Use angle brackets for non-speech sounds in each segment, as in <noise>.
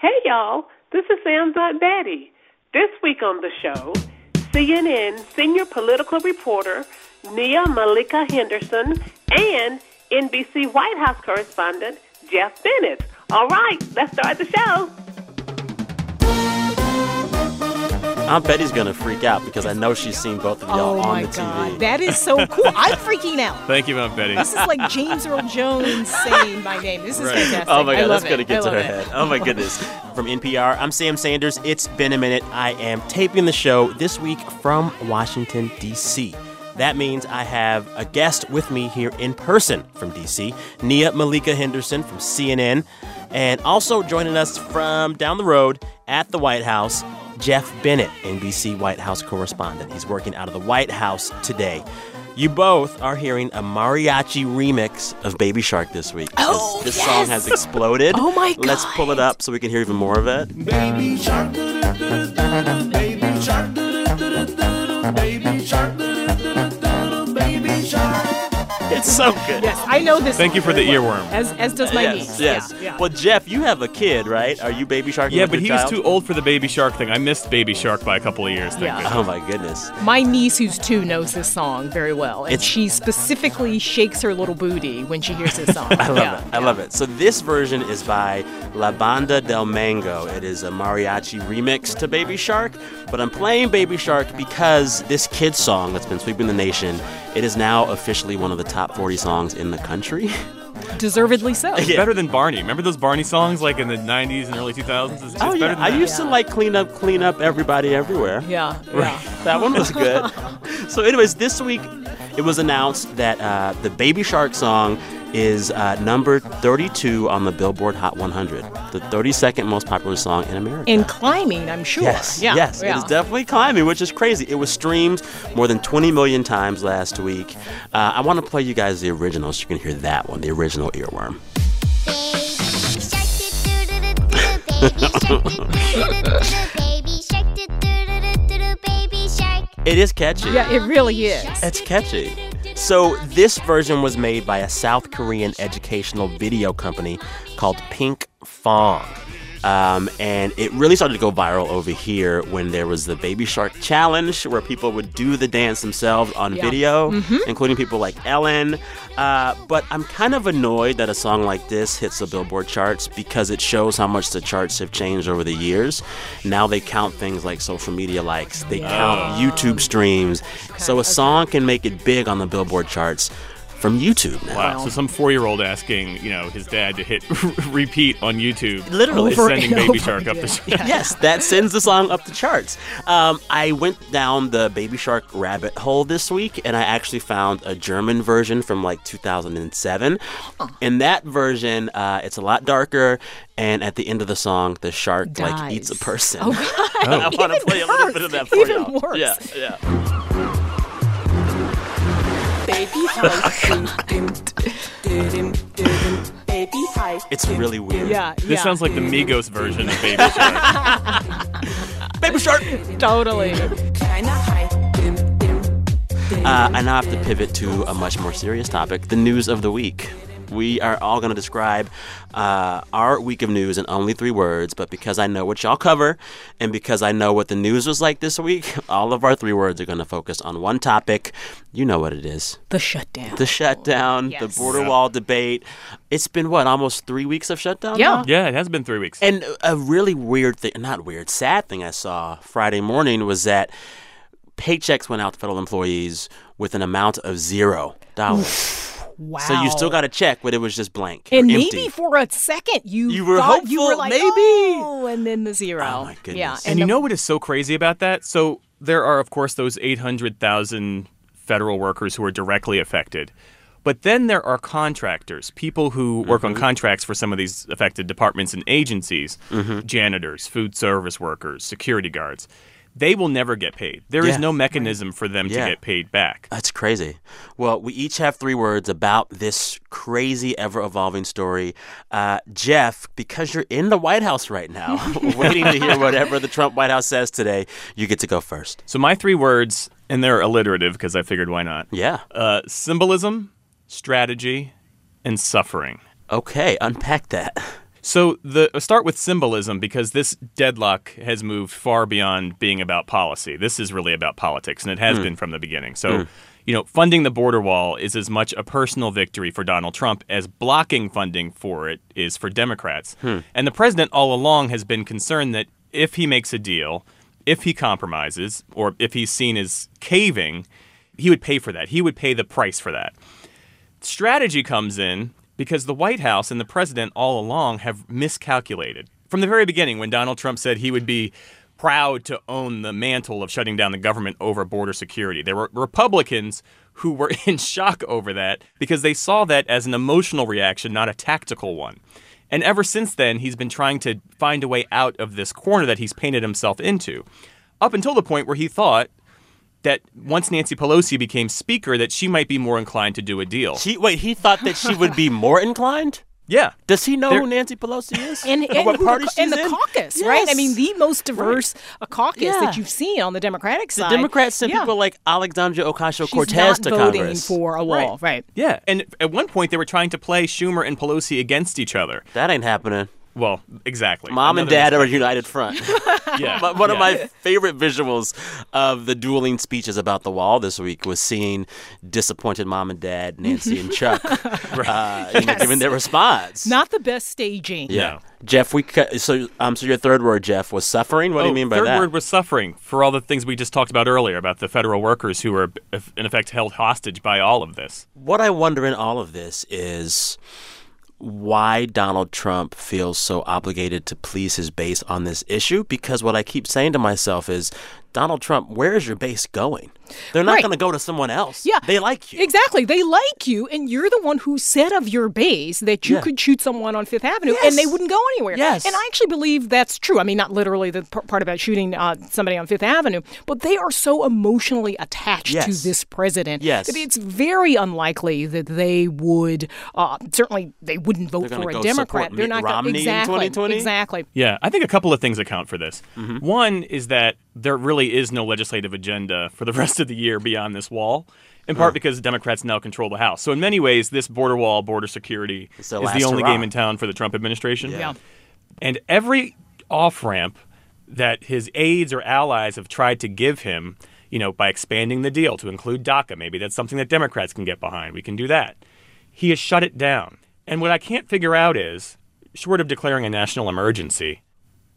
Hey, y'all. This is Sam's Aunt Betty. This week on the show, CNN senior political reporter Nia Malika Henderson and NBC White House correspondent Jeff Bennett. All right, let's start the show. Aunt Betty's gonna freak out because I know she's seen both of y'all Oh on my the TV. God, that is so cool. I'm freaking out. Thank you, Aunt Betty. This is like James Earl Jones saying my name. This is Right. fantastic. Oh my I god, love that's gonna get I to her it. head. Oh my goodness. From NPR, I'm Sam Sanders. It's been a minute. I am taping the show this week from Washington, D.C. That means I have a guest with me here in person from D.C., Nia Malika Henderson from CNN, and also joining us from down the road at the White House, Jeff Bennett, NBC White House correspondent. He's working out of the White House today. You both are hearing a mariachi remix of Baby Shark this week. This- Oh, this yes. song has exploded. <laughs> Oh, my god! Let's pull it up so we can hear even more of it. Baby shark, baby shark, baby shark, <laughs> It's so good. Yes, I know this. Thank song you for the well. earworm. As as does my yes, niece. yes. Yeah, yeah. Well, Jeff, you have a kid, right? Are you Baby Shark? Yeah, but your he was too old for the Baby Shark thing. I missed Baby Shark by a couple of years. Thank Yeah. goodness. Oh my goodness. My niece, who's two, knows this song very well, and It's- she specifically shakes her little booty when she hears this song. <laughs> I love yeah. it. I love it. So this version is by La Banda del Mango. It is a mariachi remix to Baby Shark, but I'm playing Baby Shark because this kid's song that's been sweeping the nation, it is now officially one of the top 40 songs in the country. <laughs> Deservedly so. It's better than Barney. Remember those Barney songs like in the 90s and early 2000s? It's, it's oh better yeah, than I that. used to like clean up, clean up everybody everywhere. Yeah, yeah. <laughs> That one was good. <laughs> so, anyways, this week it was announced that uh, the Baby Shark song is uh, number 32 on the Billboard Hot 100, the 32nd most popular song in America. In climbing, I'm sure. Yes, yeah, yes, yeah. it is definitely climbing, which is crazy. It was streamed more than 20 million times last week. Uh, I want to play you guys the original so you can hear that one, the original earworm. <laughs> It is catchy. Yeah, it really is. It's catchy. So, this version was made by a South Korean educational video company called Pink Fong. Um, and it really started to go viral over here when there was the Baby Shark Challenge, where people would do the dance themselves on Yeah. video, including people like Ellen. Uh, but I'm kind of annoyed that a song like this hits the Billboard charts because it shows how much the charts have changed over the years. Now they count things like social media likes, they count YouTube streams. So a song can make it big on the Billboard charts from YouTube now. Wow. So some four-year-old asking, you know, his dad to hit <laughs> repeat on YouTube. Literally. is Over <laughs> sending Baby over Shark up <laughs> the again. chart. yes, that sends the song up the charts. Um, I went down the Baby Shark rabbit hole this week, and I actually found a German version from like 2007. In that version, uh, it's a lot darker, and at the end of the song, the shark like eats a person. Oh, God. I want to Even play a little worse. bit of that for Even y'all. worse. Yeah, yeah. Baby <laughs> Baby It's really weird. Yeah, This yeah. sounds like the Migos version of Baby Shark. <laughs> Baby Shark. totally. Kleiner Hai. Uh, I now have to pivot to a much more serious topic the news of the week. We are all going to describe uh, our week of news in only three words, but because I know what y'all cover and because I know what the news was like this week, <laughs> all of our three words are going to focus on one topic. You know what it is The shutdown. the shutdown, Yes. the border wall debate. It's been, what, almost three weeks of shutdown? Yeah. now? Yeah, it has been three weeks. And a really weird thing, not weird, sad thing I saw Friday morning was that paychecks went out to federal employees with an amount of zero dollars. Wow. So you still got a check, but it was just blank. And or maybe empty. for a second you You were thought you were hopeful, like, maybe. oh, and then the zero. Oh, my goodness. Yeah, And you the- know what is so crazy about that? So there are, of course, those 800,000 federal workers who are directly affected. But then there are contractors, people who work on mm-hmm. contracts for some of these affected departments and agencies, mm-hmm. janitors, food service workers, security guards. They will never get paid. There is Yeah. no mechanism for them Yeah. to get paid back. That's crazy. Well, we each have three words about this crazy, ever evolving story. Uh, Jeff, because you're in the White House right now, <laughs> <laughs> waiting to hear whatever the Trump White House says today, you get to go first. So my three words, and they're alliterative because I figured why not? Yeah. Uh, symbolism, strategy, and suffering. Okay, unpack that. <laughs> So the I'll start with symbolism because this deadlock has moved far beyond being about policy. This is really about politics, and it has hmm. been from the beginning. So, hmm. you know, funding the border wall is as much a personal victory for Donald Trump as blocking funding for it is for Democrats. Hmm. And the president all along has been concerned that if he makes a deal, if he compromises, or if he's seen as caving, he would pay for that. He would pay the price for that strategy comes in because the White House and the president all along have miscalculated. From the very beginning, when Donald Trump said he would be proud to own the mantle of shutting down the government over border security, there were Republicans who were <laughs> in shock over that because they saw that as an emotional reaction, not a tactical one. And ever since then, he's been trying to find a way out of this corner that he's painted himself into. Up until the point where he thought that once Nancy Pelosi became speaker, that she might be more inclined to do a deal. She wait. He thought that she would be <laughs> more inclined. Yeah. Does he know There- who Nancy Pelosi is? And, Or and, what who party the, she's and the in? caucus, right? I mean, the most diverse uh, caucus Yeah. that you've seen on the Democratic side. the side. Democrats sent yeah. people like Alexandria Ocasio She's Cortez not to voting Congress. for a wall, right? Yeah. And at one point, they were trying to play Schumer and Pelosi against each other. that ain't happening. Well, exactly. Mom and Another dad are a united front. <laughs> yeah. <laughs> But one of my favorite visuals of the dueling speeches about the wall this week was seeing disappointed mom and dad, Nancy and Chuck, <laughs> uh, you know, giving their response. Not the best staging. yeah. No. Jeff, we cut, so um so your third word, Jeff, was suffering. What do you Oh, mean by third that? word was suffering for all the things we just talked about earlier about the federal workers who were, in effect, held hostage by all of this. What I wonder in all of this is why Donald Trump feels so obligated to please his base on this issue. Because what I keep saying to myself is, Donald Trump, where is your base going? They're not Right. going to go to someone else. Yeah. They like you. Exactly. They like you, and you're the one who said of your base that you Yeah. could shoot someone on Fifth Avenue Yes. and they wouldn't go anywhere. Yes. And I actually believe that's true. I mean, not literally the p- part about shooting uh, somebody on Fifth Avenue, but they are so emotionally attached to this president Yes. that it's very unlikely that they would, uh, certainly, they wouldn't vote They're for a go Democrat. They're Mitt not gonna- Romney in exactly, 2020? Exactly. Yeah, I think a couple of things account for this. Mm-hmm. One is that there really is no legislative agenda for the <laughs> rest of the year beyond this wall, in part oh. because Democrats now control the House. So, in many ways, this border wall, border security It's is the only hurrah. game in town for the Trump administration. Yeah. And every off ramp that his aides or allies have tried to give him, you know, by expanding the deal to include DACA, maybe that's something that Democrats can get behind. We can do that. He has shut it down. And what I can't figure out is, short of declaring a national emergency,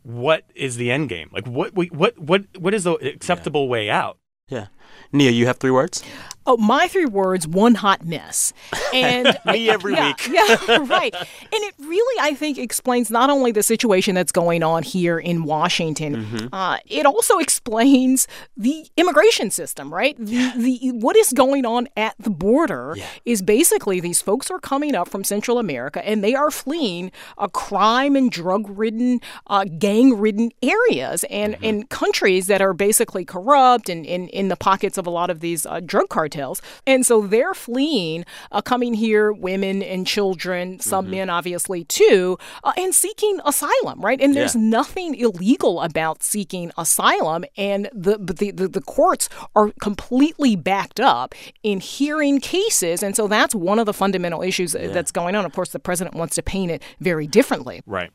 what is the end game? Like, what, what, what, what is the acceptable way out? Yeah. Nia, you have three words? Oh, my three words: one hot mess. <laughs> And Me every yeah, week. yeah, <laughs> <laughs> right. And it really, I think, explains not only the situation that's going on here in Washington. Mm-hmm. Uh, it also explains the immigration system, right? The, the what is going on at the border is basically these folks are coming up from Central America and they are fleeing a crime and drug-ridden, uh, gang-ridden areas and Mm-hmm. in countries that are basically corrupt and in, in the pockets of a lot of these uh, drug cartels. And so they're fleeing, uh, coming here, women and children, some Mm-hmm. men obviously too, uh, and seeking asylum, right? And there's Yeah. nothing illegal about seeking asylum, and the, the, the the courts are completely backed up in hearing cases, and so that's one of the fundamental issues uh that's going on. Of course, the president wants to paint it very differently. Right.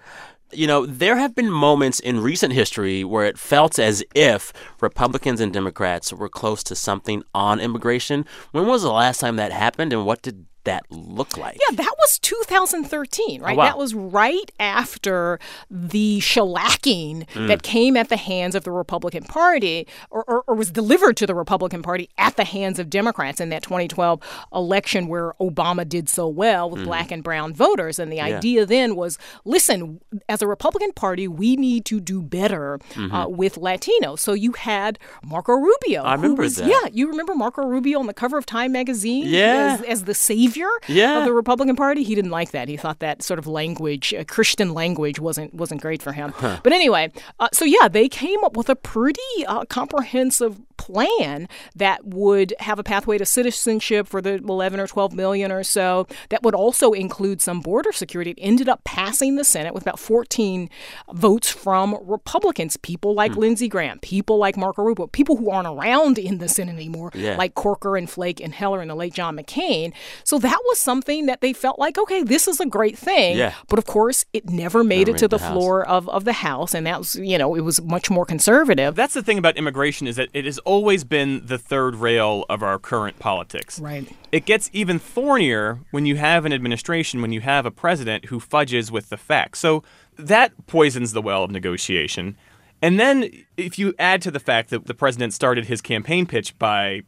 You know, there have been moments in recent history where it felt as if Republicans and Democrats were close to something on immigration. When was the last time that happened, and what did that look like? Yeah, that was 2013, right? Oh, wow. That was right after the shellacking Mm. that came at the hands of the Republican Party, or, or, or was delivered to the Republican Party at the hands of Democrats in that 2012 election where Obama did so well Mm-hmm. with black and brown voters. And the idea then was listen, as a Republican Party, we need to do better uh, with Latinos. So you had Marco Rubio. Mm-hmm. I remember was- that. Yeah, you remember Marco Rubio on the cover of Time magazine Yeah. as, as the savior Yeah. of the Republican Party. He didn't like that. He thought that sort of language, uh, Christian language, wasn't wasn't great for him. But anyway, uh, so yeah, they came up with a pretty uh, comprehensive plan that would have a pathway to citizenship for the 11 or 12 million or so, that would also include some border security. It ended up passing the Senate with about 14 votes from Republicans, people like hmm. Lindsey Graham, people like Marco Rubio, people who aren't around in the Senate anymore, Yeah. like Corker and Flake and Heller and the late John McCain. So that was something that they felt like, okay, this is a great thing. Yeah. But of course, it never made Never it to the the floor of, of the House. And that was, you know, it was much more conservative. That's the thing about immigration is that it has always been the third rail of our current politics. Right. It gets even thornier when you have an administration, when you have a president who fudges with the facts. So that poisons the well of negotiation. And then if you add to the fact that the president started his campaign pitch by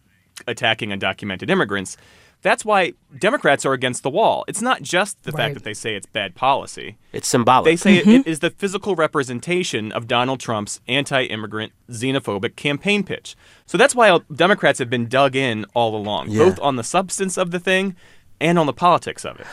attacking undocumented immigrants, that's why Democrats are against the wall. It's not just the Right. fact that they say it's bad policy. It's symbolic. They say it- mm-hmm. it is the physical representation of Donald Trump's anti immigrant, xenophobic campaign pitch. So that's why Democrats have been dug in all along, Yeah. both on the substance of the thing and on the politics of it.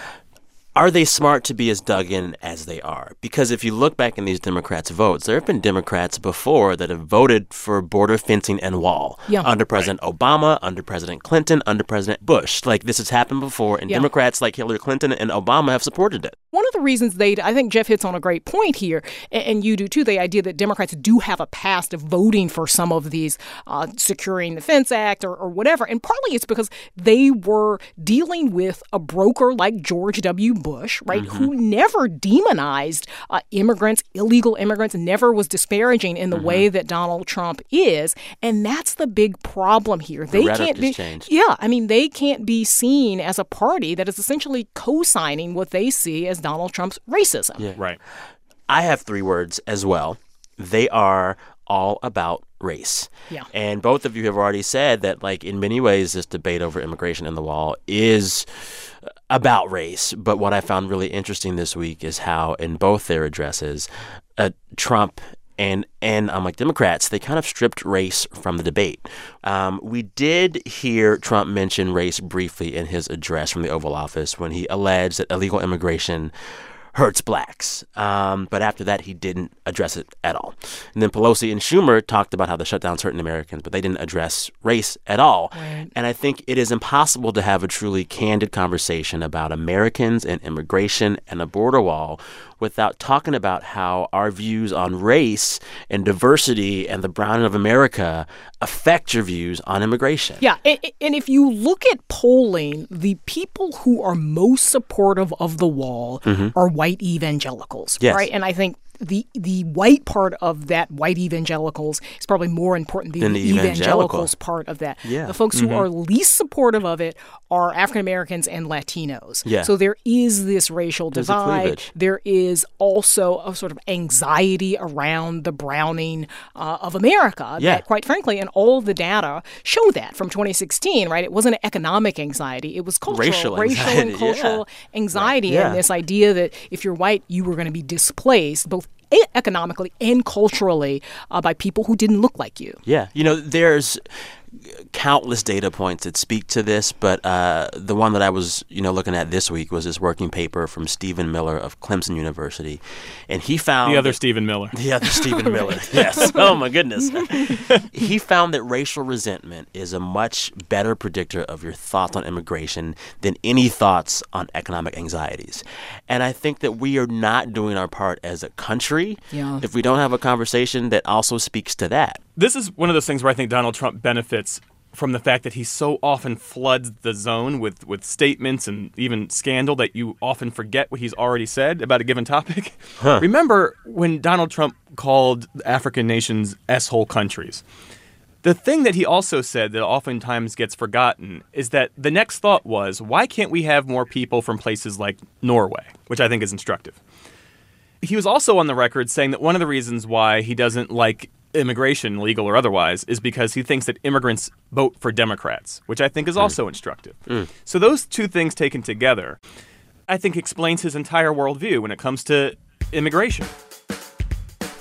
Are they smart to be as dug in as they are? Because if you look back in these Democrats' votes, there have been Democrats before that have voted for border fencing and wall Yeah. under President Obama, under President Clinton, under President Bush. Like this has happened before, and Yeah. Democrats like Hillary Clinton and Obama have supported it. One of the reasons they, I think Jeff hits on a great point here, and, you do too, the idea that Democrats do have a past of voting for some of these uh, Securing the Fence Act or, or whatever. And partly it's because they were dealing with a broker like George W. Bush, right, who never demonized uh, immigrants, illegal immigrants, never was disparaging in the way that Donald Trump is. And that's the big problem here. They rhetoric can't be. changed. Yeah, I mean, they can't be seen as a party that is essentially co signing what they see as Donald Trump's racism. Right. I have three words as well. They are all about race. Yeah. And both of you have already said that, like, in many ways, this debate over immigration and the wall is about race. But what I found really interesting this week is how, in both their addresses, uh, Trump and and unlike Democrats, they kind of stripped race from the debate. Um, we did hear Trump mention race briefly in his address from the Oval Office when he alleged that illegal immigration hurts blacks. Um, but after that, he didn't address it at all. And then Pelosi and Schumer talked about how the shutdown's hurting Americans, but they didn't address race at all. And I think it is impossible to have a truly candid conversation about Americans and immigration and a border wall without talking about how our views on race and diversity and the browning of America affect your views on immigration. Yeah, a- a- and if you look at polling, the people who are most supportive of the wall mm-hmm. are white evangelicals, Yes. right? And I think the the white part of that white evangelicals is probably more important than, Than the, the evangelical. evangelicals part of that. Yeah. The folks who are least supportive of it are African Americans and Latinos. Yeah. So there is this racial There's divide. There is also a sort of anxiety around the browning uh, of America Yeah. that, quite frankly, and all the data show that from 2016, right? It wasn't economic anxiety; it was cultural, Racial racial <laughs> anxiety, and cultural anxiety, Yeah. and this idea that if you're white, you were going to be displaced both economically and culturally uh, by people who didn't look like you. Yeah, you know, there's countless data points that speak to this, but uh, the one that I was, you know, looking at this week was this working paper from Stephen Miller of Clemson University, and he found The other that- Stephen Miller. the other Stephen <laughs> Miller. Yes. <laughs> Oh my goodness. he found that racial resentment is a much better predictor of your thoughts on immigration than any thoughts on economic anxieties. And I think that we are not doing our part as a country Yeah. if we don't have a conversation that also speaks to that. This is one of those things where I think Donald Trump benefits from the fact that he so often floods the zone with, with statements and even scandal that you often forget what he's already said about a given topic. Remember when Donald Trump called African nations S-hole countries? The thing that he also said that oftentimes gets forgotten is that the next thought was, why can't we have more people from places like Norway? Which I think is instructive. He was also on the record saying that one of the reasons why he doesn't like immigration, legal or otherwise, is because he thinks that immigrants vote for Democrats, which I think is hmm. also instructive. Hmm. So those two things taken together, I think explains his entire worldview when it comes to immigration.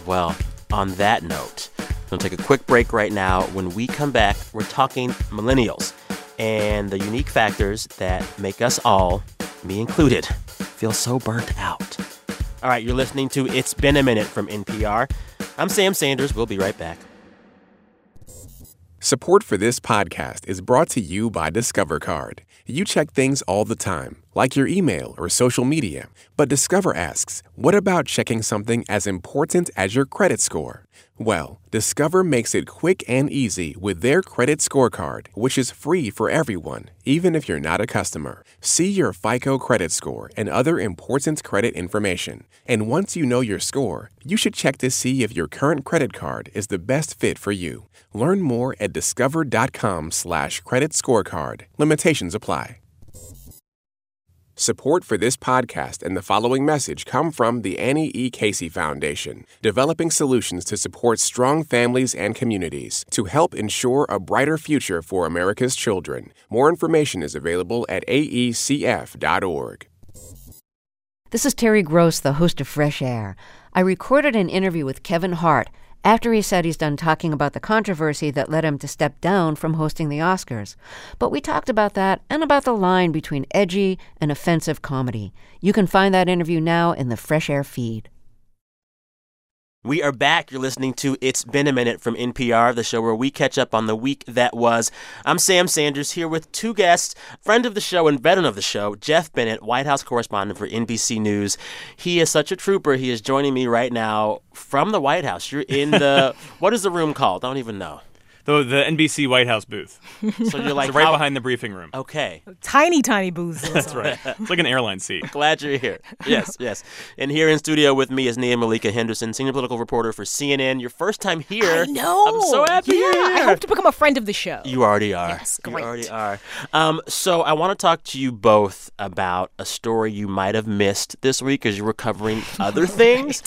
Well, on that note, we'll take a quick break right now. When we come back, we're talking millennials and the unique factors that make us all, me included, feel so burnt out. All right, you're listening to It's Been a Minute from NPR. I'm Sam Sanders. We'll be right back. Support for this podcast is brought to you by Discover Card. You check things all the time, like your email or social media. But Discover asks, what about checking something as important as your credit score? Well, Discover makes it quick and easy with their credit scorecard, which is free for everyone, even if you're not a customer. See your FICO credit score and other important credit information. And once you know your score, you should check to see if your current credit card is the best fit for you. Learn more at discover.com slash credit scorecard. Limitations apply. Support for this podcast and the following message come from the Annie E. Casey Foundation, developing solutions to support strong families and communities to help ensure a brighter future for America's children. More information is available at aecf.org. This is Terry Gross, the host of Fresh Air. I recorded an interview with Kevin Hart after he said he's done talking about the controversy that led him to step down from hosting the Oscars. But we talked about that and about the line between edgy and offensive comedy. You can find that interview now in the Fresh Air feed. We are back. You're listening to It's Been a Minute from NPR, the show where we catch up on the week that was. I'm Sam Sanders here with two guests, friend of the show and veteran of the show, Jeff Bennett, White House correspondent for NBC News. He is such a trooper. He is joining me right now from the White House. You're in the, <laughs> what is the room called? I don't even know. The, the NBC White House booth. <laughs> So you're like, It's right how- behind the briefing room. Okay. Tiny, tiny booths. <laughs> That's right. It's like an airline seat. <laughs> Glad you're here. Yes, yes. And here in studio with me is Nia Malika Henderson, senior political reporter for CNN. Your first time here. I know. I'm so happy Yeah, you're I hope to become a friend of the show. You already are. Yes, great. You already are. Um, so I want to talk to you both about a story you might have missed this week as you were covering other things.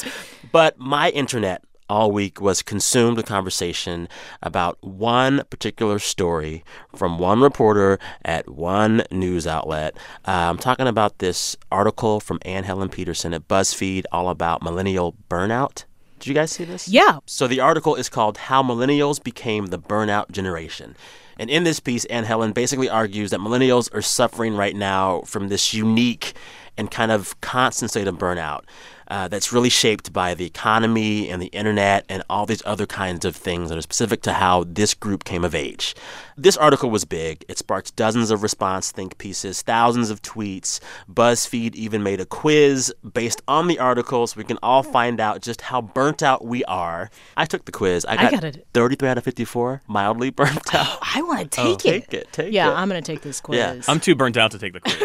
But my internet all week was consumed with conversation about one particular story from one reporter at one news outlet. Uh, I'm talking about this article from Anne Helen Petersen at BuzzFeed all about millennial burnout. Did you guys see this? Yeah. So the article is called How Millennials Became the Burnout Generation. And in this piece, Anne Helen basically argues that millennials are suffering right now from this unique and kind of constant state of burnout uh, that's really shaped by the economy and the internet and all these other kinds of things that are specific to how this group came of age. This article was big. It sparked dozens of response think pieces, thousands of tweets. BuzzFeed even made a quiz based on the article so we can all find out just how burnt out we are. I took the quiz. I got, got it. 33 out of 54, mildly burnt out. I want to take it. Take it, take yeah, it. I'm going to take this quiz. Yeah. I'm too burnt out to take the quiz.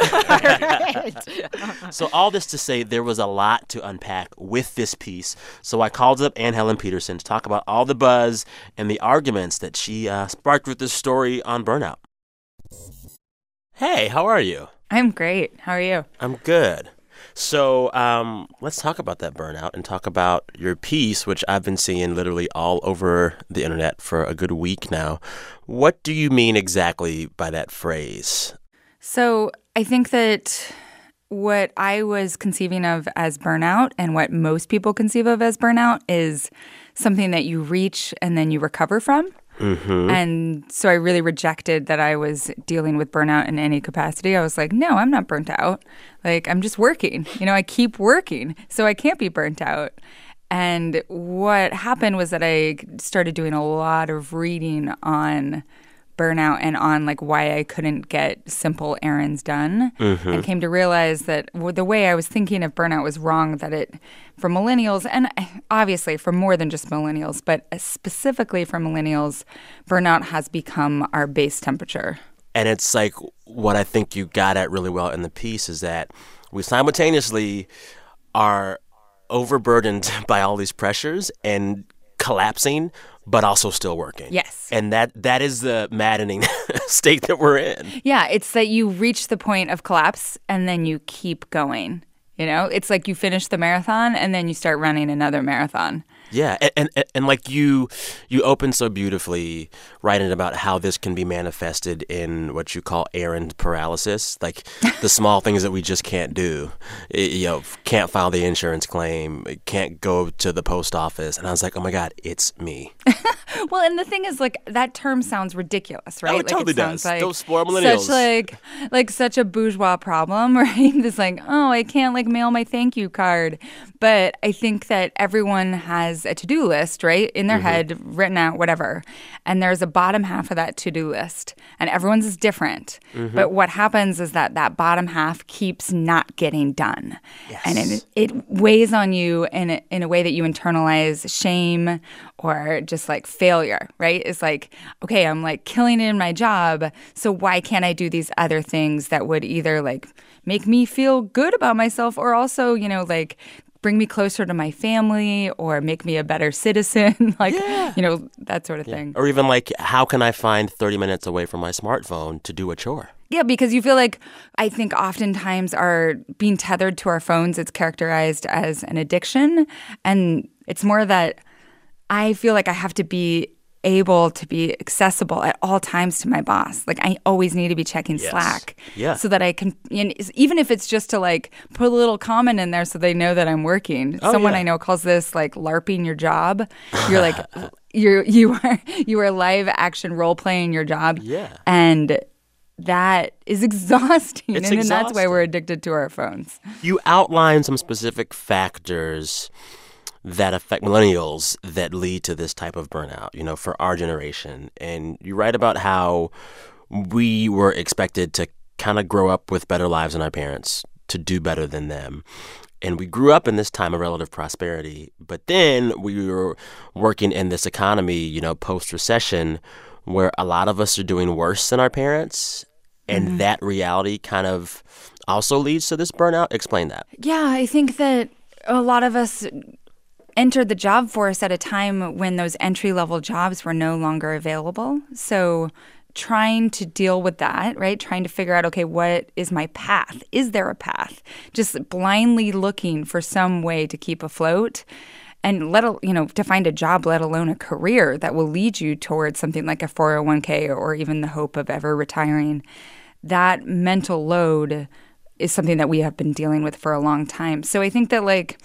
<laughs> <laughs> So all this to say, there was a lot to unpack with this piece. So I called up Anne Helen Petersen to talk about all the buzz and the arguments that she uh, sparked with this story on burnout. Hey, how are you? I'm great. How are you? I'm good. So um, let's talk about that burnout and talk about your piece, which I've been seeing literally all over the internet for a good week now. What do you mean exactly by that phrase? So, I think that what I was conceiving of as burnout and what most people conceive of as burnout is something that you reach and then you recover from. Mm-hmm. And so I really rejected that I was dealing with burnout in any capacity. I was like, no, I'm not burnt out. Like, I'm just working. You know, I keep working, so I can't be burnt out. And what happened was that I started doing a lot of reading on burnout and on like why I couldn't get simple errands done mm-hmm. and came to realize that the way I was thinking of burnout was wrong that it for millennials and uh, obviously for more than just millennials but specifically for millennials burnout has become our base temperature And it's like what I think you got at really well in the piece is that we simultaneously are overburdened <laughs> by all these pressures and collapsing, but also still working. Yes. And that that is the maddening <laughs> state that we're in. Yeah, it's that you reach the point of collapse and then you keep going. You know, it's like you finish the marathon and then you start running another marathon. Yeah, and, and and- like you you open so beautifully writing about how this can be manifested in what you call errand paralysis, like the <laughs> small things that we just can't do. You know, can't file the insurance claim, can't go to the post office, and I was like, oh my god, it's me. <laughs> Well, and the thing is, like that term sounds ridiculous, right? Oh, it like, totally sounds does. Like Those spoiled millennials. Such like, like such a bourgeois problem, <laughs> right? This like, oh, I can't like mail my thank you card. But I think that everyone has has a to do list, right, in their mm-hmm. head, written out, whatever. And there's a bottom half of that to do list, and everyone's is different. Mm-hmm. But what happens is that that bottom half keeps not getting done. And it, it weighs on you in a, in a way that you internalize shame or just like failure, right? It's like, okay, I'm like killing it in my job. So why can't I do these other things that would either like make me feel good about myself or also, you know, like bring me closer to my family or make me a better citizen? <laughs> like, you know, that sort of thing. Or even like, how can I find 30 minutes away from my smartphone to do a chore? Yeah, because you feel like I think oftentimes our being tethered to our phones, it's characterized as an addiction. And it's more that I feel like I have to be able to be accessible at all times to my boss. Like I always need to be checking Yes. Slack. Yeah. So that I can, even if it's just to like put a little comment in there so they know that I'm working. Oh, Someone yeah. I know calls this like LARPing your job. <laughs> You're like, you're, you are, <laughs> you are live action role playing your job. Yeah. And that is <laughs> exhausting. It's and then that's why we're addicted to our phones. You outline some specific factors that affect millennials that lead to this type of burnout, you know, for our generation. And you write about how we were expected to kind of grow up with better lives than our parents, to do better than them. And we grew up in this time of relative prosperity, but then we were working in this economy, you know, post recession, where a lot of us are doing worse than our parents. And mm-hmm. that reality kind of also leads to this burnout. Explain that. Yeah, I think that a lot of us entered the job force at a time when those entry level jobs were no longer available. So trying to deal with that, right? Trying to figure out, okay, what is my path? Is there a path? Just blindly looking for some way to keep afloat and let you know to find a job let alone a career that will lead you towards something like a 401k or even the hope of ever retiring that mental load is something that we have been dealing with for a long time so i think that like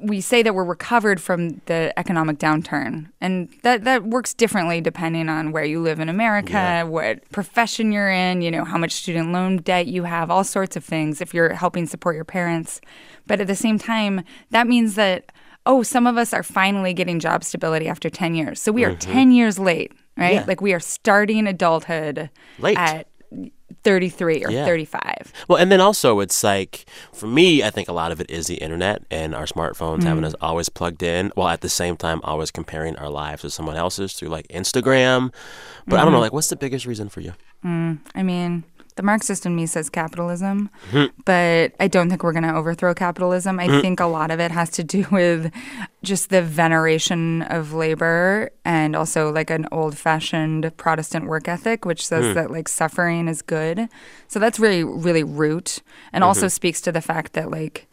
we say that we're recovered from the economic downturn and that that works differently depending on where you live in America, what profession you're in, you know, how much student loan debt you have, all sorts of things if you're helping support your parents. But at the same time, that means that oh, some of us are finally getting job stability after 10 years. So we are mm-hmm. 10 years late, right? Yeah. Like we are starting adulthood Late. at 33 or Yeah. 35. Well, and then also it's like for me, I think a lot of it is the internet and our smartphones having mm. us always plugged in, while at the same time always comparing our lives with someone else's through like Instagram. But I don't know, mm-hmm. like, what's the biggest reason for you? Mm, I mean, the Marxist in me says capitalism, Mm-hmm. but I don't think we're going to overthrow capitalism. I think a lot of it has to do <laughs> with just the veneration of labor and also like an old fashioned Protestant work ethic, which says Hmm. that like suffering is good. So that's really, really root and Mm-hmm. also speaks to the fact that like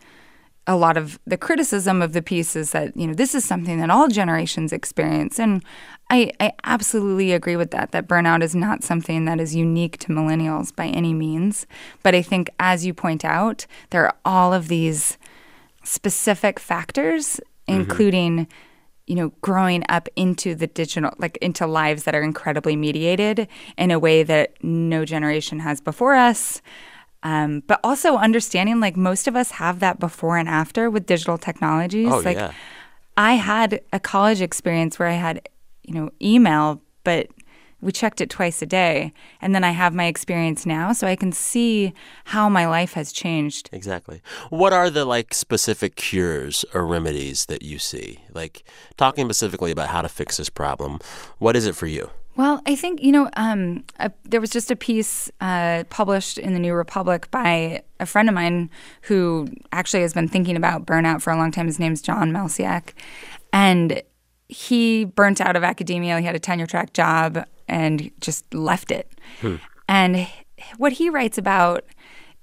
a lot of the criticism of the piece is that you know this is something that all generations experience. And I, I absolutely agree with that that burnout is not something that is unique to millennials by any means. But i think as you point out there are all of these specific factors mm-hmm. including you know growing up into the digital like into lives that are incredibly mediated in a way that no generation has before us um, but also understanding like most of us have that before and after with digital technologies Oh, like yeah. i had a college experience where i had you know email but we checked it twice a day and then i have my experience now so i can see how my life has changed Exactly. What are the like specific cures or remedies that you see? Like talking specifically about how to fix this problem. What is it for you? Well, I think you know um, uh, there was just a piece uh, published in the New Republic by a friend of mine who actually has been thinking about burnout for a long time. His name's John Malesic, and he burnt out of academia. He had a tenure track job and just left it. And what he writes about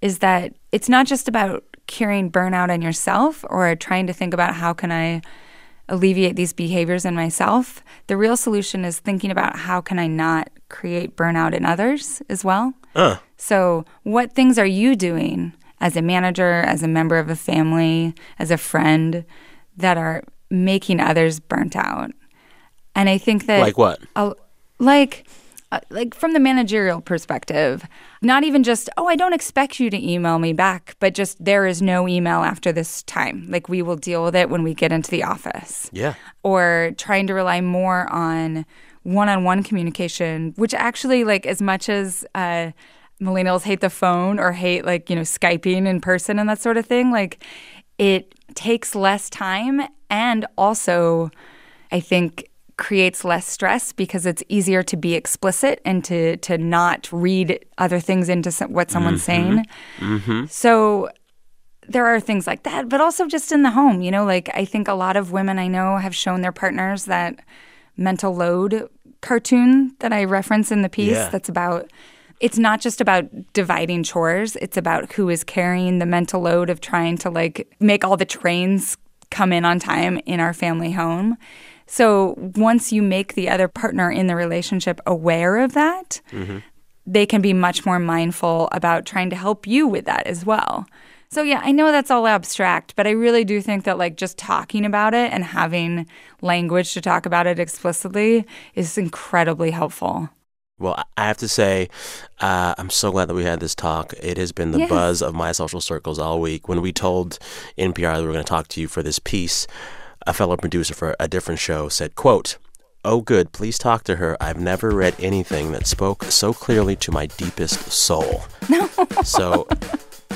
is that it's not just about curing burnout in yourself or trying to think about how can I alleviate these behaviors in myself. The real solution is thinking about how can I not create burnout in others as well. So, what things are you doing as a manager, as a member of a family, as a friend that are making others burnt out? And I think that Like what? a, like uh, like from the managerial perspective, not even just, oh, I don't expect you to email me back, but just there is no email after this time. Like we will deal with it when we get into the office. Yeah. Or trying to rely more on one on one communication, which actually, like, as much as, uh, millennials hate the phone or hate like you know skyping in person and that sort of thing like it takes less time and also i think creates less stress because it's easier to be explicit and to to not read other things into some, what someone's mm-hmm. saying. Mm-hmm. So there are things like that but also just in the home you know like i think a lot of women i know have shown their partners that mental load cartoon that i reference in the piece Yeah. that's about it's not just about dividing chores it's about who is carrying the mental load of trying to like make all the trains come in on time in our family home so once you make the other partner in the relationship aware of that they can be much more mindful about trying to help you with that as well. So yeah, I know that's all abstract, but I really do think that like just talking about it and having language to talk about it explicitly is incredibly helpful. Well, I- I have to say, uh, I'm so glad that we had this talk. It has been the Yes. buzz of my social circles all week. When we told NPR that we were going to talk to you for this piece, a fellow producer for a different show said, "quote Oh, good. Please talk to her. I've never read anything that spoke so clearly to my deepest soul." <laughs> No. so,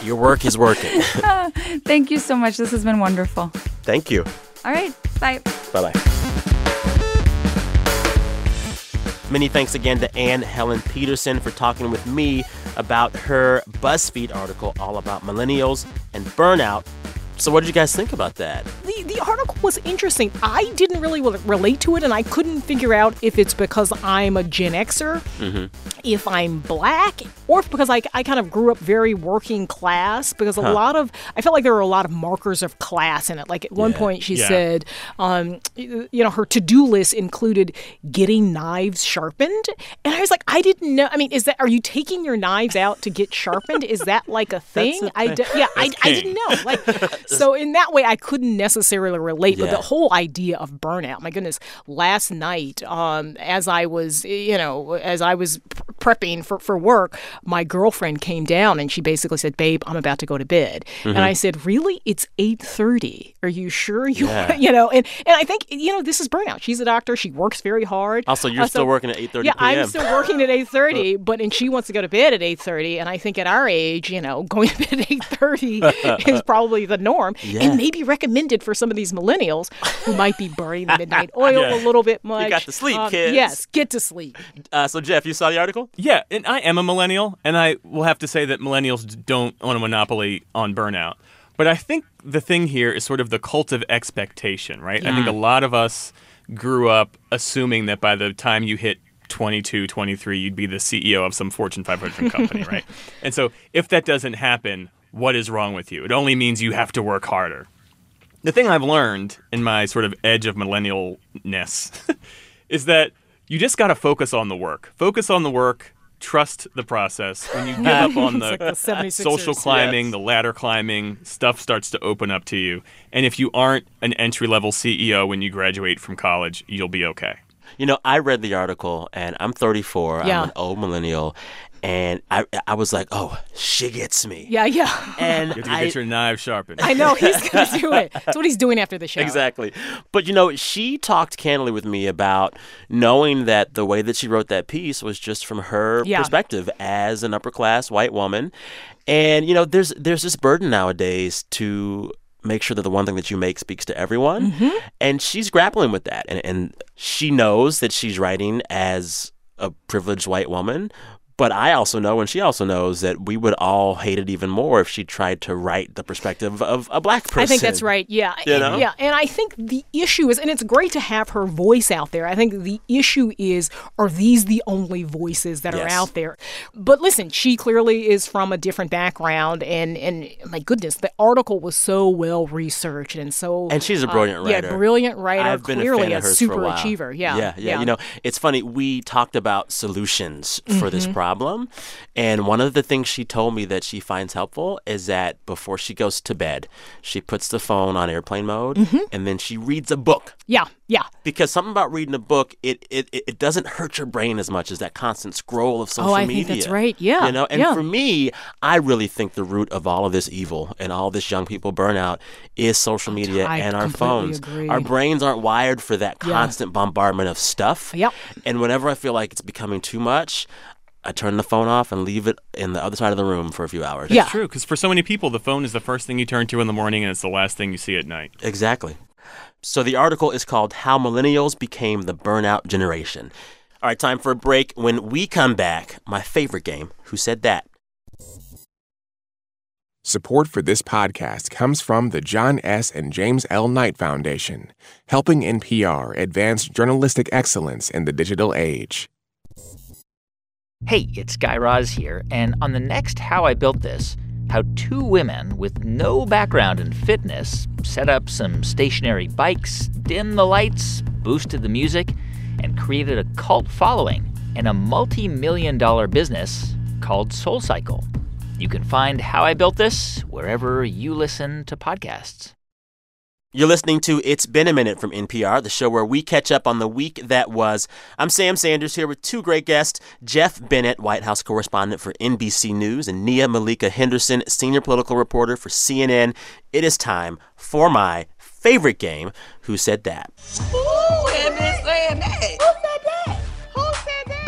your work is working. <laughs> Ah, thank you so much. This has been wonderful. Thank you. All right, bye. Bye bye. Many thanks again to Anne Helen Petersen for talking with me about her BuzzFeed article all about millennials and burnout. So, what did you guys think about that? The, the article was interesting. I didn't really relate to it, and I couldn't figure out if it's because I'm a Gen Xer, if I'm black, or if because I, I kind of grew up very working class. Because a lot of, I felt like there were a lot of markers of class in it. Like at one Yeah. point, she Yeah. said, um, you know, her to do list included getting knives sharpened. And I was like, I didn't know. I mean, is that, are you taking your knives out to get sharpened? Is that like a <laughs> thing? a I thing. d- yeah, I, That's I king. didn't know. Like, <laughs> so in that way, I couldn't necessarily relate. But the whole idea of burnout, my goodness, last night, um, as I was, you know, as I was prepping for, for work, my girlfriend came down and she basically said, "Babe, I'm about to go to bed." And I said, "Really? It's 8:30. Are you sure you, Yeah. <laughs> you know?" And and I think you know this is burnout. She's a doctor. She works very hard. Also, you're Uh, still working at 8:30 Yeah, p.m. I'm still working at 8:30, <laughs> but and she wants to go to bed at 8:30, and I think at our age, you know, going to bed at 8:30 <laughs> is probably the norm, Yeah. and maybe recommended for some of these millennials who might be burning the midnight <laughs> oil Yeah. a little bit much. You got to sleep, Um, kids. Yes, get to sleep. Uh, so, Jeff, you saw the article? Yeah, and I am a millennial, and I will have to say that millennials don't own a monopoly on burnout. But I think the thing here is sort of the cult of expectation, right? I think a lot of us grew up assuming that by the time you hit 22, 23, you'd be the CEO of some Fortune 500 company, <laughs> right? And so if that doesn't happen, what is wrong with you? It only means you have to work harder. The thing I've learned in my sort of edge of millennialness <laughs> is that you just got to focus on the work. Focus on the work. Trust the process. When you give up on <laughs> the, like the social climbing, Yes. the ladder climbing, stuff starts to open up to you. And if you aren't an entry level CEO when you graduate from college, you'll be okay. You know, I read the article, and I'm 34. Yeah. I'm an old millennial, and I I was like, oh, she gets me. Yeah, yeah. And You have to I, get your knife sharpened. I know he's gonna <laughs> do it. That's what he's doing after the show. Exactly. But you know, she talked candidly with me about knowing that the way that she wrote that piece was just from her Yeah. perspective as an upper class white woman. And you know, there's there's this burden nowadays to make sure that the one thing that you make speaks to everyone. Mm-hmm. And she's grappling with that. And and she knows that she's writing as a privileged white woman. But I also know, and she also knows, that we would all hate it even more if she tried to write the perspective of a black person. I think that's right. Yeah. You And- know? Yeah. And I think the issue is, and it's great to have her voice out there. I think the issue is, are these the only voices that are out there? But listen, she clearly is from a different background, and and my goodness, the article was so well researched and so. And she's a uh, brilliant writer. Yeah, brilliant writer. I've been clearly a fan of hers super for a while. achiever. Yeah. yeah, yeah. You know, it's funny. We talked about solutions for this Mm-hmm. Problem. And one of the things she told me that she finds helpful is that before she goes to bed, she puts the phone on airplane mode Mm-hmm. and then she reads a book. Yeah, yeah. Because something about reading a book, it, it it doesn't hurt your brain as much as that constant scroll of social Oh, I media. think that's right. Yeah, You know, and yeah. for me, I really think the root of all of this evil and all this young people burnout is social media I and our phones. agree. Our brains aren't wired for that Yeah. constant bombardment of stuff. Yep. And whenever I feel like it's becoming too much, I turn the phone off and leave it in the other side of the room for a few hours. Yeah. True, because for so many people, the phone is the first thing you turn to in the morning, and it's the last thing you see at night. Exactly. So the article is called How Millennials Became the Burnout Generation. All right, time for a break. When we come back, my favorite game, Who Said That? Support for this podcast comes from the John S. and James L. Knight Foundation, helping NPR advance journalistic excellence in the digital age. Hey, it's Guy Raz here, and on the next How I Built This, how two women with no background in fitness set up some stationary bikes, dimmed the lights, boosted the music, and created a cult following and a multi million dollar business called SoulCycle. You can find How I Built This wherever you listen to podcasts. You're listening to It's Been a Minute from NPR, the show where we catch up on the week that was. I'm Sam Sanders here with two great guests Jeff Bennett, White House correspondent for NBC News, and Nia Malika Henderson, senior political reporter for CNN. It is time for my favorite game, Who Said That?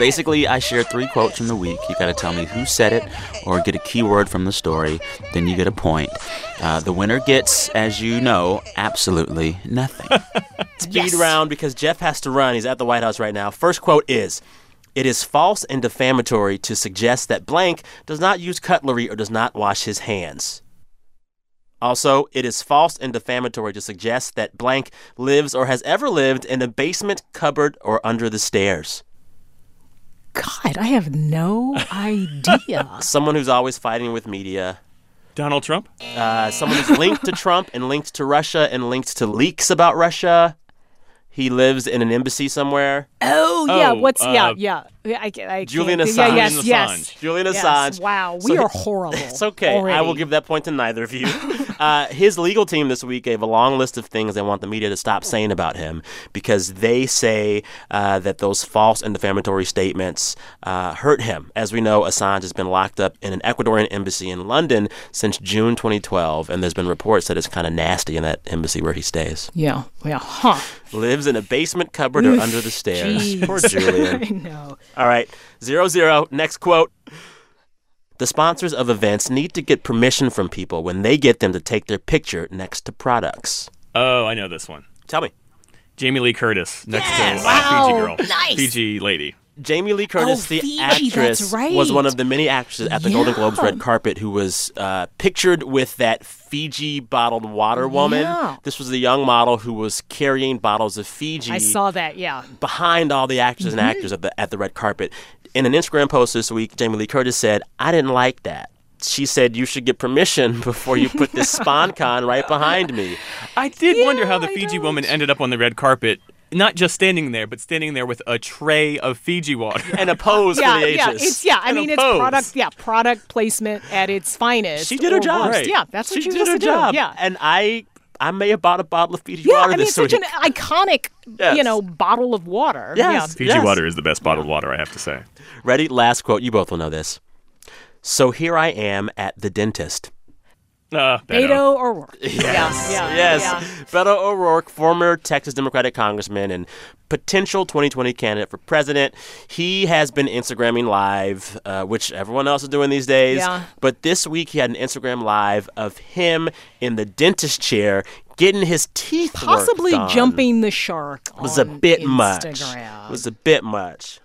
Basically, I share three quotes from the week. You got to tell me who said it or get a keyword from the story. Then you get a point. Uh, the winner gets, as you know, absolutely nothing. <laughs> Speed round because Jeff has to run. He's at the White House right now. First quote is It is false and defamatory to suggest that blank does not use cutlery or does not wash his hands. Also, it is false and defamatory to suggest that blank lives or has ever lived in a basement, cupboard, or under the stairs. God, I have no idea. <laughs> Someone who's always fighting with media. Donald Trump? Uh, someone who's linked to Trump and linked to Russia and linked to leaks about Russia. He lives in an embassy somewhere. Oh, yeah. Oh, What's yeah, uh, yeah. I, I can't- Julian Yeah, Assange. yes, Julian yes. Assange. Julian Yes. Assange. Wow, So we he- are horrible. <laughs> It's okay. I will give that point to neither of you. <laughs> uh, his legal team this week gave a long list of things they want the media to stop saying about him because they say uh, that those false and defamatory statements uh, hurt him. As we know, Assange has been locked up in an Ecuadorian embassy in London since June 2012, and there's been reports that it's kind of nasty in that embassy where he stays. Yeah, yeah. Huh. Lives in a basement cupboard or under the stairs. <laughs> Jeez. Poor Julian. <laughs> I know. All right, zero zero. Next quote. The sponsors of events need to get permission from people when they get them to take their picture next to products. Oh, I know this one. Tell me. Jamie Lee Curtis next Yes! to uh, Fiji girl. nice. Fiji lady. Jamie Lee Curtis, Oh, the Fiji, actress, right. was one of the many actresses at the Golden Globes red carpet who was uh, pictured with that Fiji bottled water woman. Yeah. This was the young model who was carrying bottles of Fiji I saw that. Yeah. behind all the actors and actors at the at the red carpet. In an Instagram post this week, Jamie Lee Curtis said, "I didn't like that." She said, "You should get permission <laughs> before you put this SponCon right behind me." I did wonder how the I Fiji don't. woman ended up on the red carpet. Not just standing there, but standing there with a tray of Fiji water. And a pose Yeah, for the ages. yeah, ages. it's yeah. I And mean, it's pose. product. Yeah, product placement at its finest. She did her job. Right. Yeah, that's what she she, did her to job. do. Yeah, and I, I may have bought a bottle of Fiji yeah. water I mean, this such week. an iconic, Yes. you know, bottle of water. Yes. Fiji Yes. water is the best bottled water, I have to say. Ready? Last quote. You both will know this. So here I am at the dentist. Uh, Beto. Beto O'Rourke. <laughs> Yes. Yeah, yeah, yes. yeah. Beto O'Rourke, former Texas Democratic congressman and potential 2020 candidate for president. He has been Instagramming live, uh, which everyone else is doing these days. Yeah. But this week he had an Instagram live of him in the dentist chair getting his teeth worked Possibly on. jumping the shark. It was a on bit much. It was a bit much.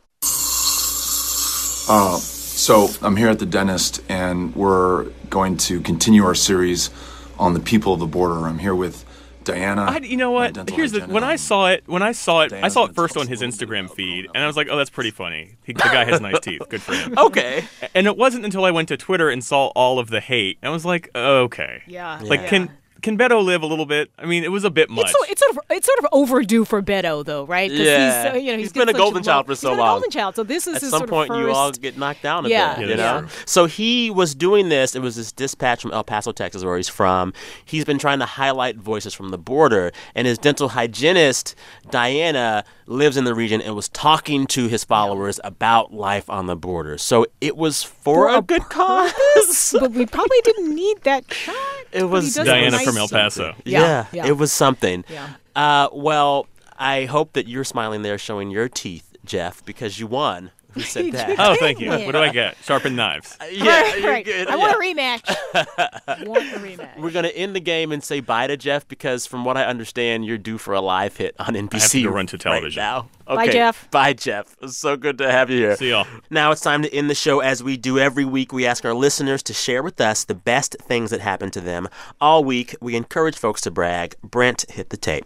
Uh, so I'm here at the dentist, and we're going to continue our series on the people of the border. I'm here with Diana. I, you know what? Here's the when I saw it. When I saw it, I saw it first on his a little bit Instagram feed, and I was like, "Oh, that's pretty funny. He, the guy has nice teeth. Good for him." <laughs> Okay. And it wasn't until I went to Twitter and saw all of the hate, and I was like, "Okay." Yeah. Like, yeah. can can Beto live a little bit? I mean, it was a bit much. It's, so, it's sort of it's sort of overdue for Beto though, right? 'Cause Yeah. he's, uh, you know, He's he's been a such golden child for so he's been. A golden child. So this is At his some sort point, of you all get knocked down a Yeah, bit, yeah, you know. that's So he was doing this. It was this dispatch from El Paso, Texas, where he's from. He's been trying to highlight voices from the border, and his dental hygienist Diana lives in the region and was talking to his followers about life on the border. So it was for, a, good cause. <laughs> but we probably didn't need that shot. It was Diana nice- from El Paso. Yeah, Yeah, yeah. it was something. Yeah. Uh, well, I hope that you're smiling there, showing your teeth, Jeff, because you won. Who said that? Oh, thank you. Yeah. What do I get? Sharpened knives. Uh, yeah, right, you're right. good. I want a rematch. want a rematch. We're gonna end the game and say bye to Jeff because, from what I understand, you're due for a live hit on NBC. I have to go run to right television. now. Bye, Jeff. Bye, Jeff. It's so good to have you here. See y'all. Now it's time to end the show as we do every week. We ask our listeners to share with us the best things that happened to them all week. We encourage folks to brag. Brent, hit the tape.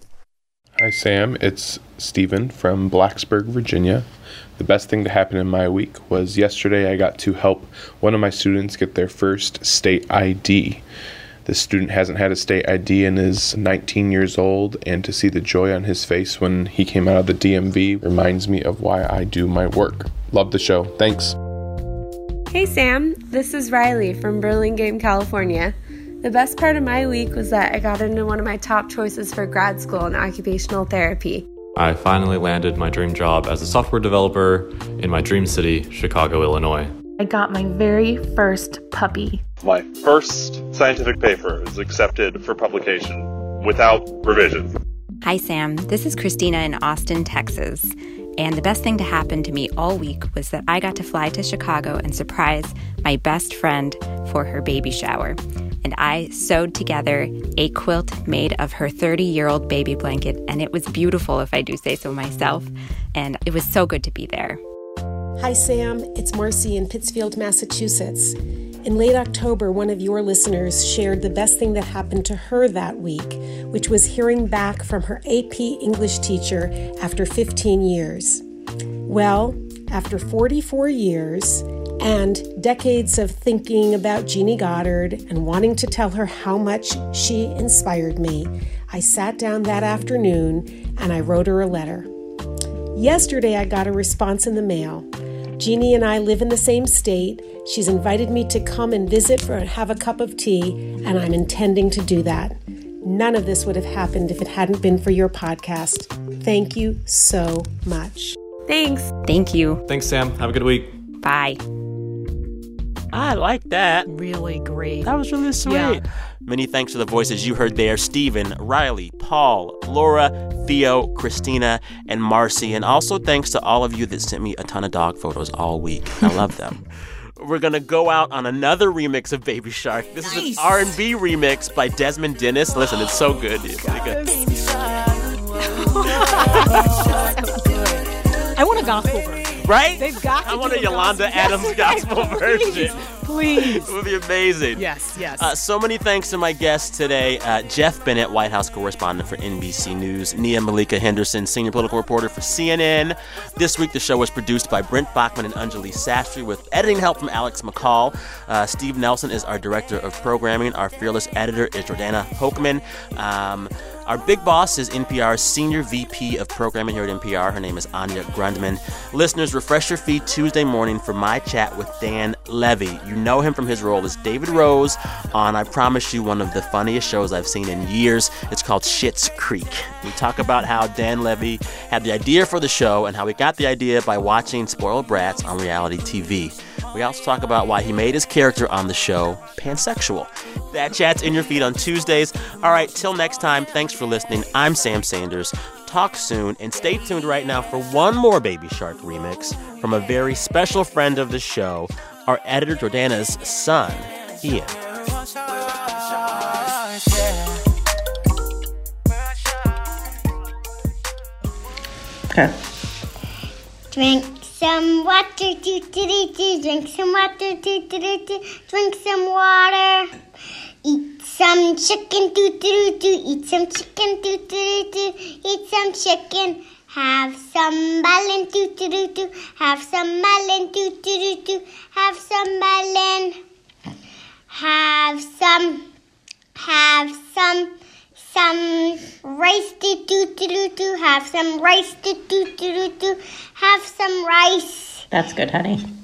Hi, Sam. It's Stephen from Blacksburg, Virginia. The best thing to happen in my week was yesterday I got to help one of my students get their first state ID. This student hasn't had a state ID and is 19 years old, and to see the joy on his face when he came out of the DMV reminds me of why I do my work. Love the show. Thanks. Hey Sam, this is Riley from Burlingame, California. The best part of my week was that I got into one of my top choices for grad school in occupational therapy. I finally landed my dream job as a software developer in my dream city, Chicago, Illinois. I got my very first puppy. My first scientific paper is accepted for publication without revision. Hi, Sam. This is Christina in Austin, Texas. And the best thing to happen to me all week was that I got to fly to Chicago and surprise my best friend for her baby shower. And I sewed together a quilt made of her 30 year old baby blanket. And it was beautiful, if I do say so myself. And it was so good to be there. Hi, Sam. It's Marcy in Pittsfield, Massachusetts. In late October, one of your listeners shared the best thing that happened to her that week, which was hearing back from her AP English teacher after 15 years. Well, after 44 years and decades of thinking about Jeannie Goddard and wanting to tell her how much she inspired me, I sat down that afternoon and I wrote her a letter. Yesterday, I got a response in the mail. Jeannie and I live in the same state. She's invited me to come and visit for have a cup of tea, and I'm intending to do that. None of this would have happened if it hadn't been for your podcast. Thank you so much. Thanks. Thank you. Thanks, Sam. Have a good week. Bye. I like that. Really great. That was really sweet. Yeah. Many thanks to the voices you heard there Stephen, Riley, Paul, Laura, Theo, Christina, and Marcy. And also thanks to all of you that sent me a ton of dog photos all week. I <laughs> love them. We're gonna go out on another remix of Baby Shark. This is an R&B remix by Desmond Dennis. Listen, it's so good. It's like a- <laughs> I want a gospel version. Right? They've got to I want do a Yolanda gospel- Adams Yes, gospel please, version. Please. It would be amazing. Yes, yes. Uh, so many thanks to my guests today uh, Jeff Bennett, White House correspondent for NBC News, Nia Malika Henderson, senior political reporter for CNN. This week, the show was produced by Brent Baughman and Anjuli Sastry with editing help from Alex McCall. Uh, Steve Nelson is our director of programming. Our fearless editor is Jordana Hochman. Um, our big boss is NPR's senior VP of programming here at NPR. Her name is Anya Grundmann. Listeners, refresh your feed Tuesday morning for my chat with Dan Levy. You know him from his role as David Rose on, I promise you, one of the funniest shows I've seen in years. It's called Schitt's Creek. We talk about how Dan Levy had the idea for the show and how he got the idea by watching Spoiled Brats on reality TV. We also talk about why he made his character on the show pansexual. That chat's in your feed on Tuesdays. All right, till next time, thanks for listening. I'm Sam Sanders. Talk soon, and stay tuned right now for one more Baby Shark remix from a very special friend of the show, our editor Jordana's son, Ian. Okay. Drink some water, doo doo doo. Drink some water, doo doo doo. Drink some water. Eat some chicken, doo doo doo. Eat some chicken, doo doo doo. Eat some chicken. Have some melon, doo doo doo. Have some melon, doo doo doo. Have some melon. Have some have some some rice do do do do do. Have some rice do do do do do. Have some rice. That's good, honey.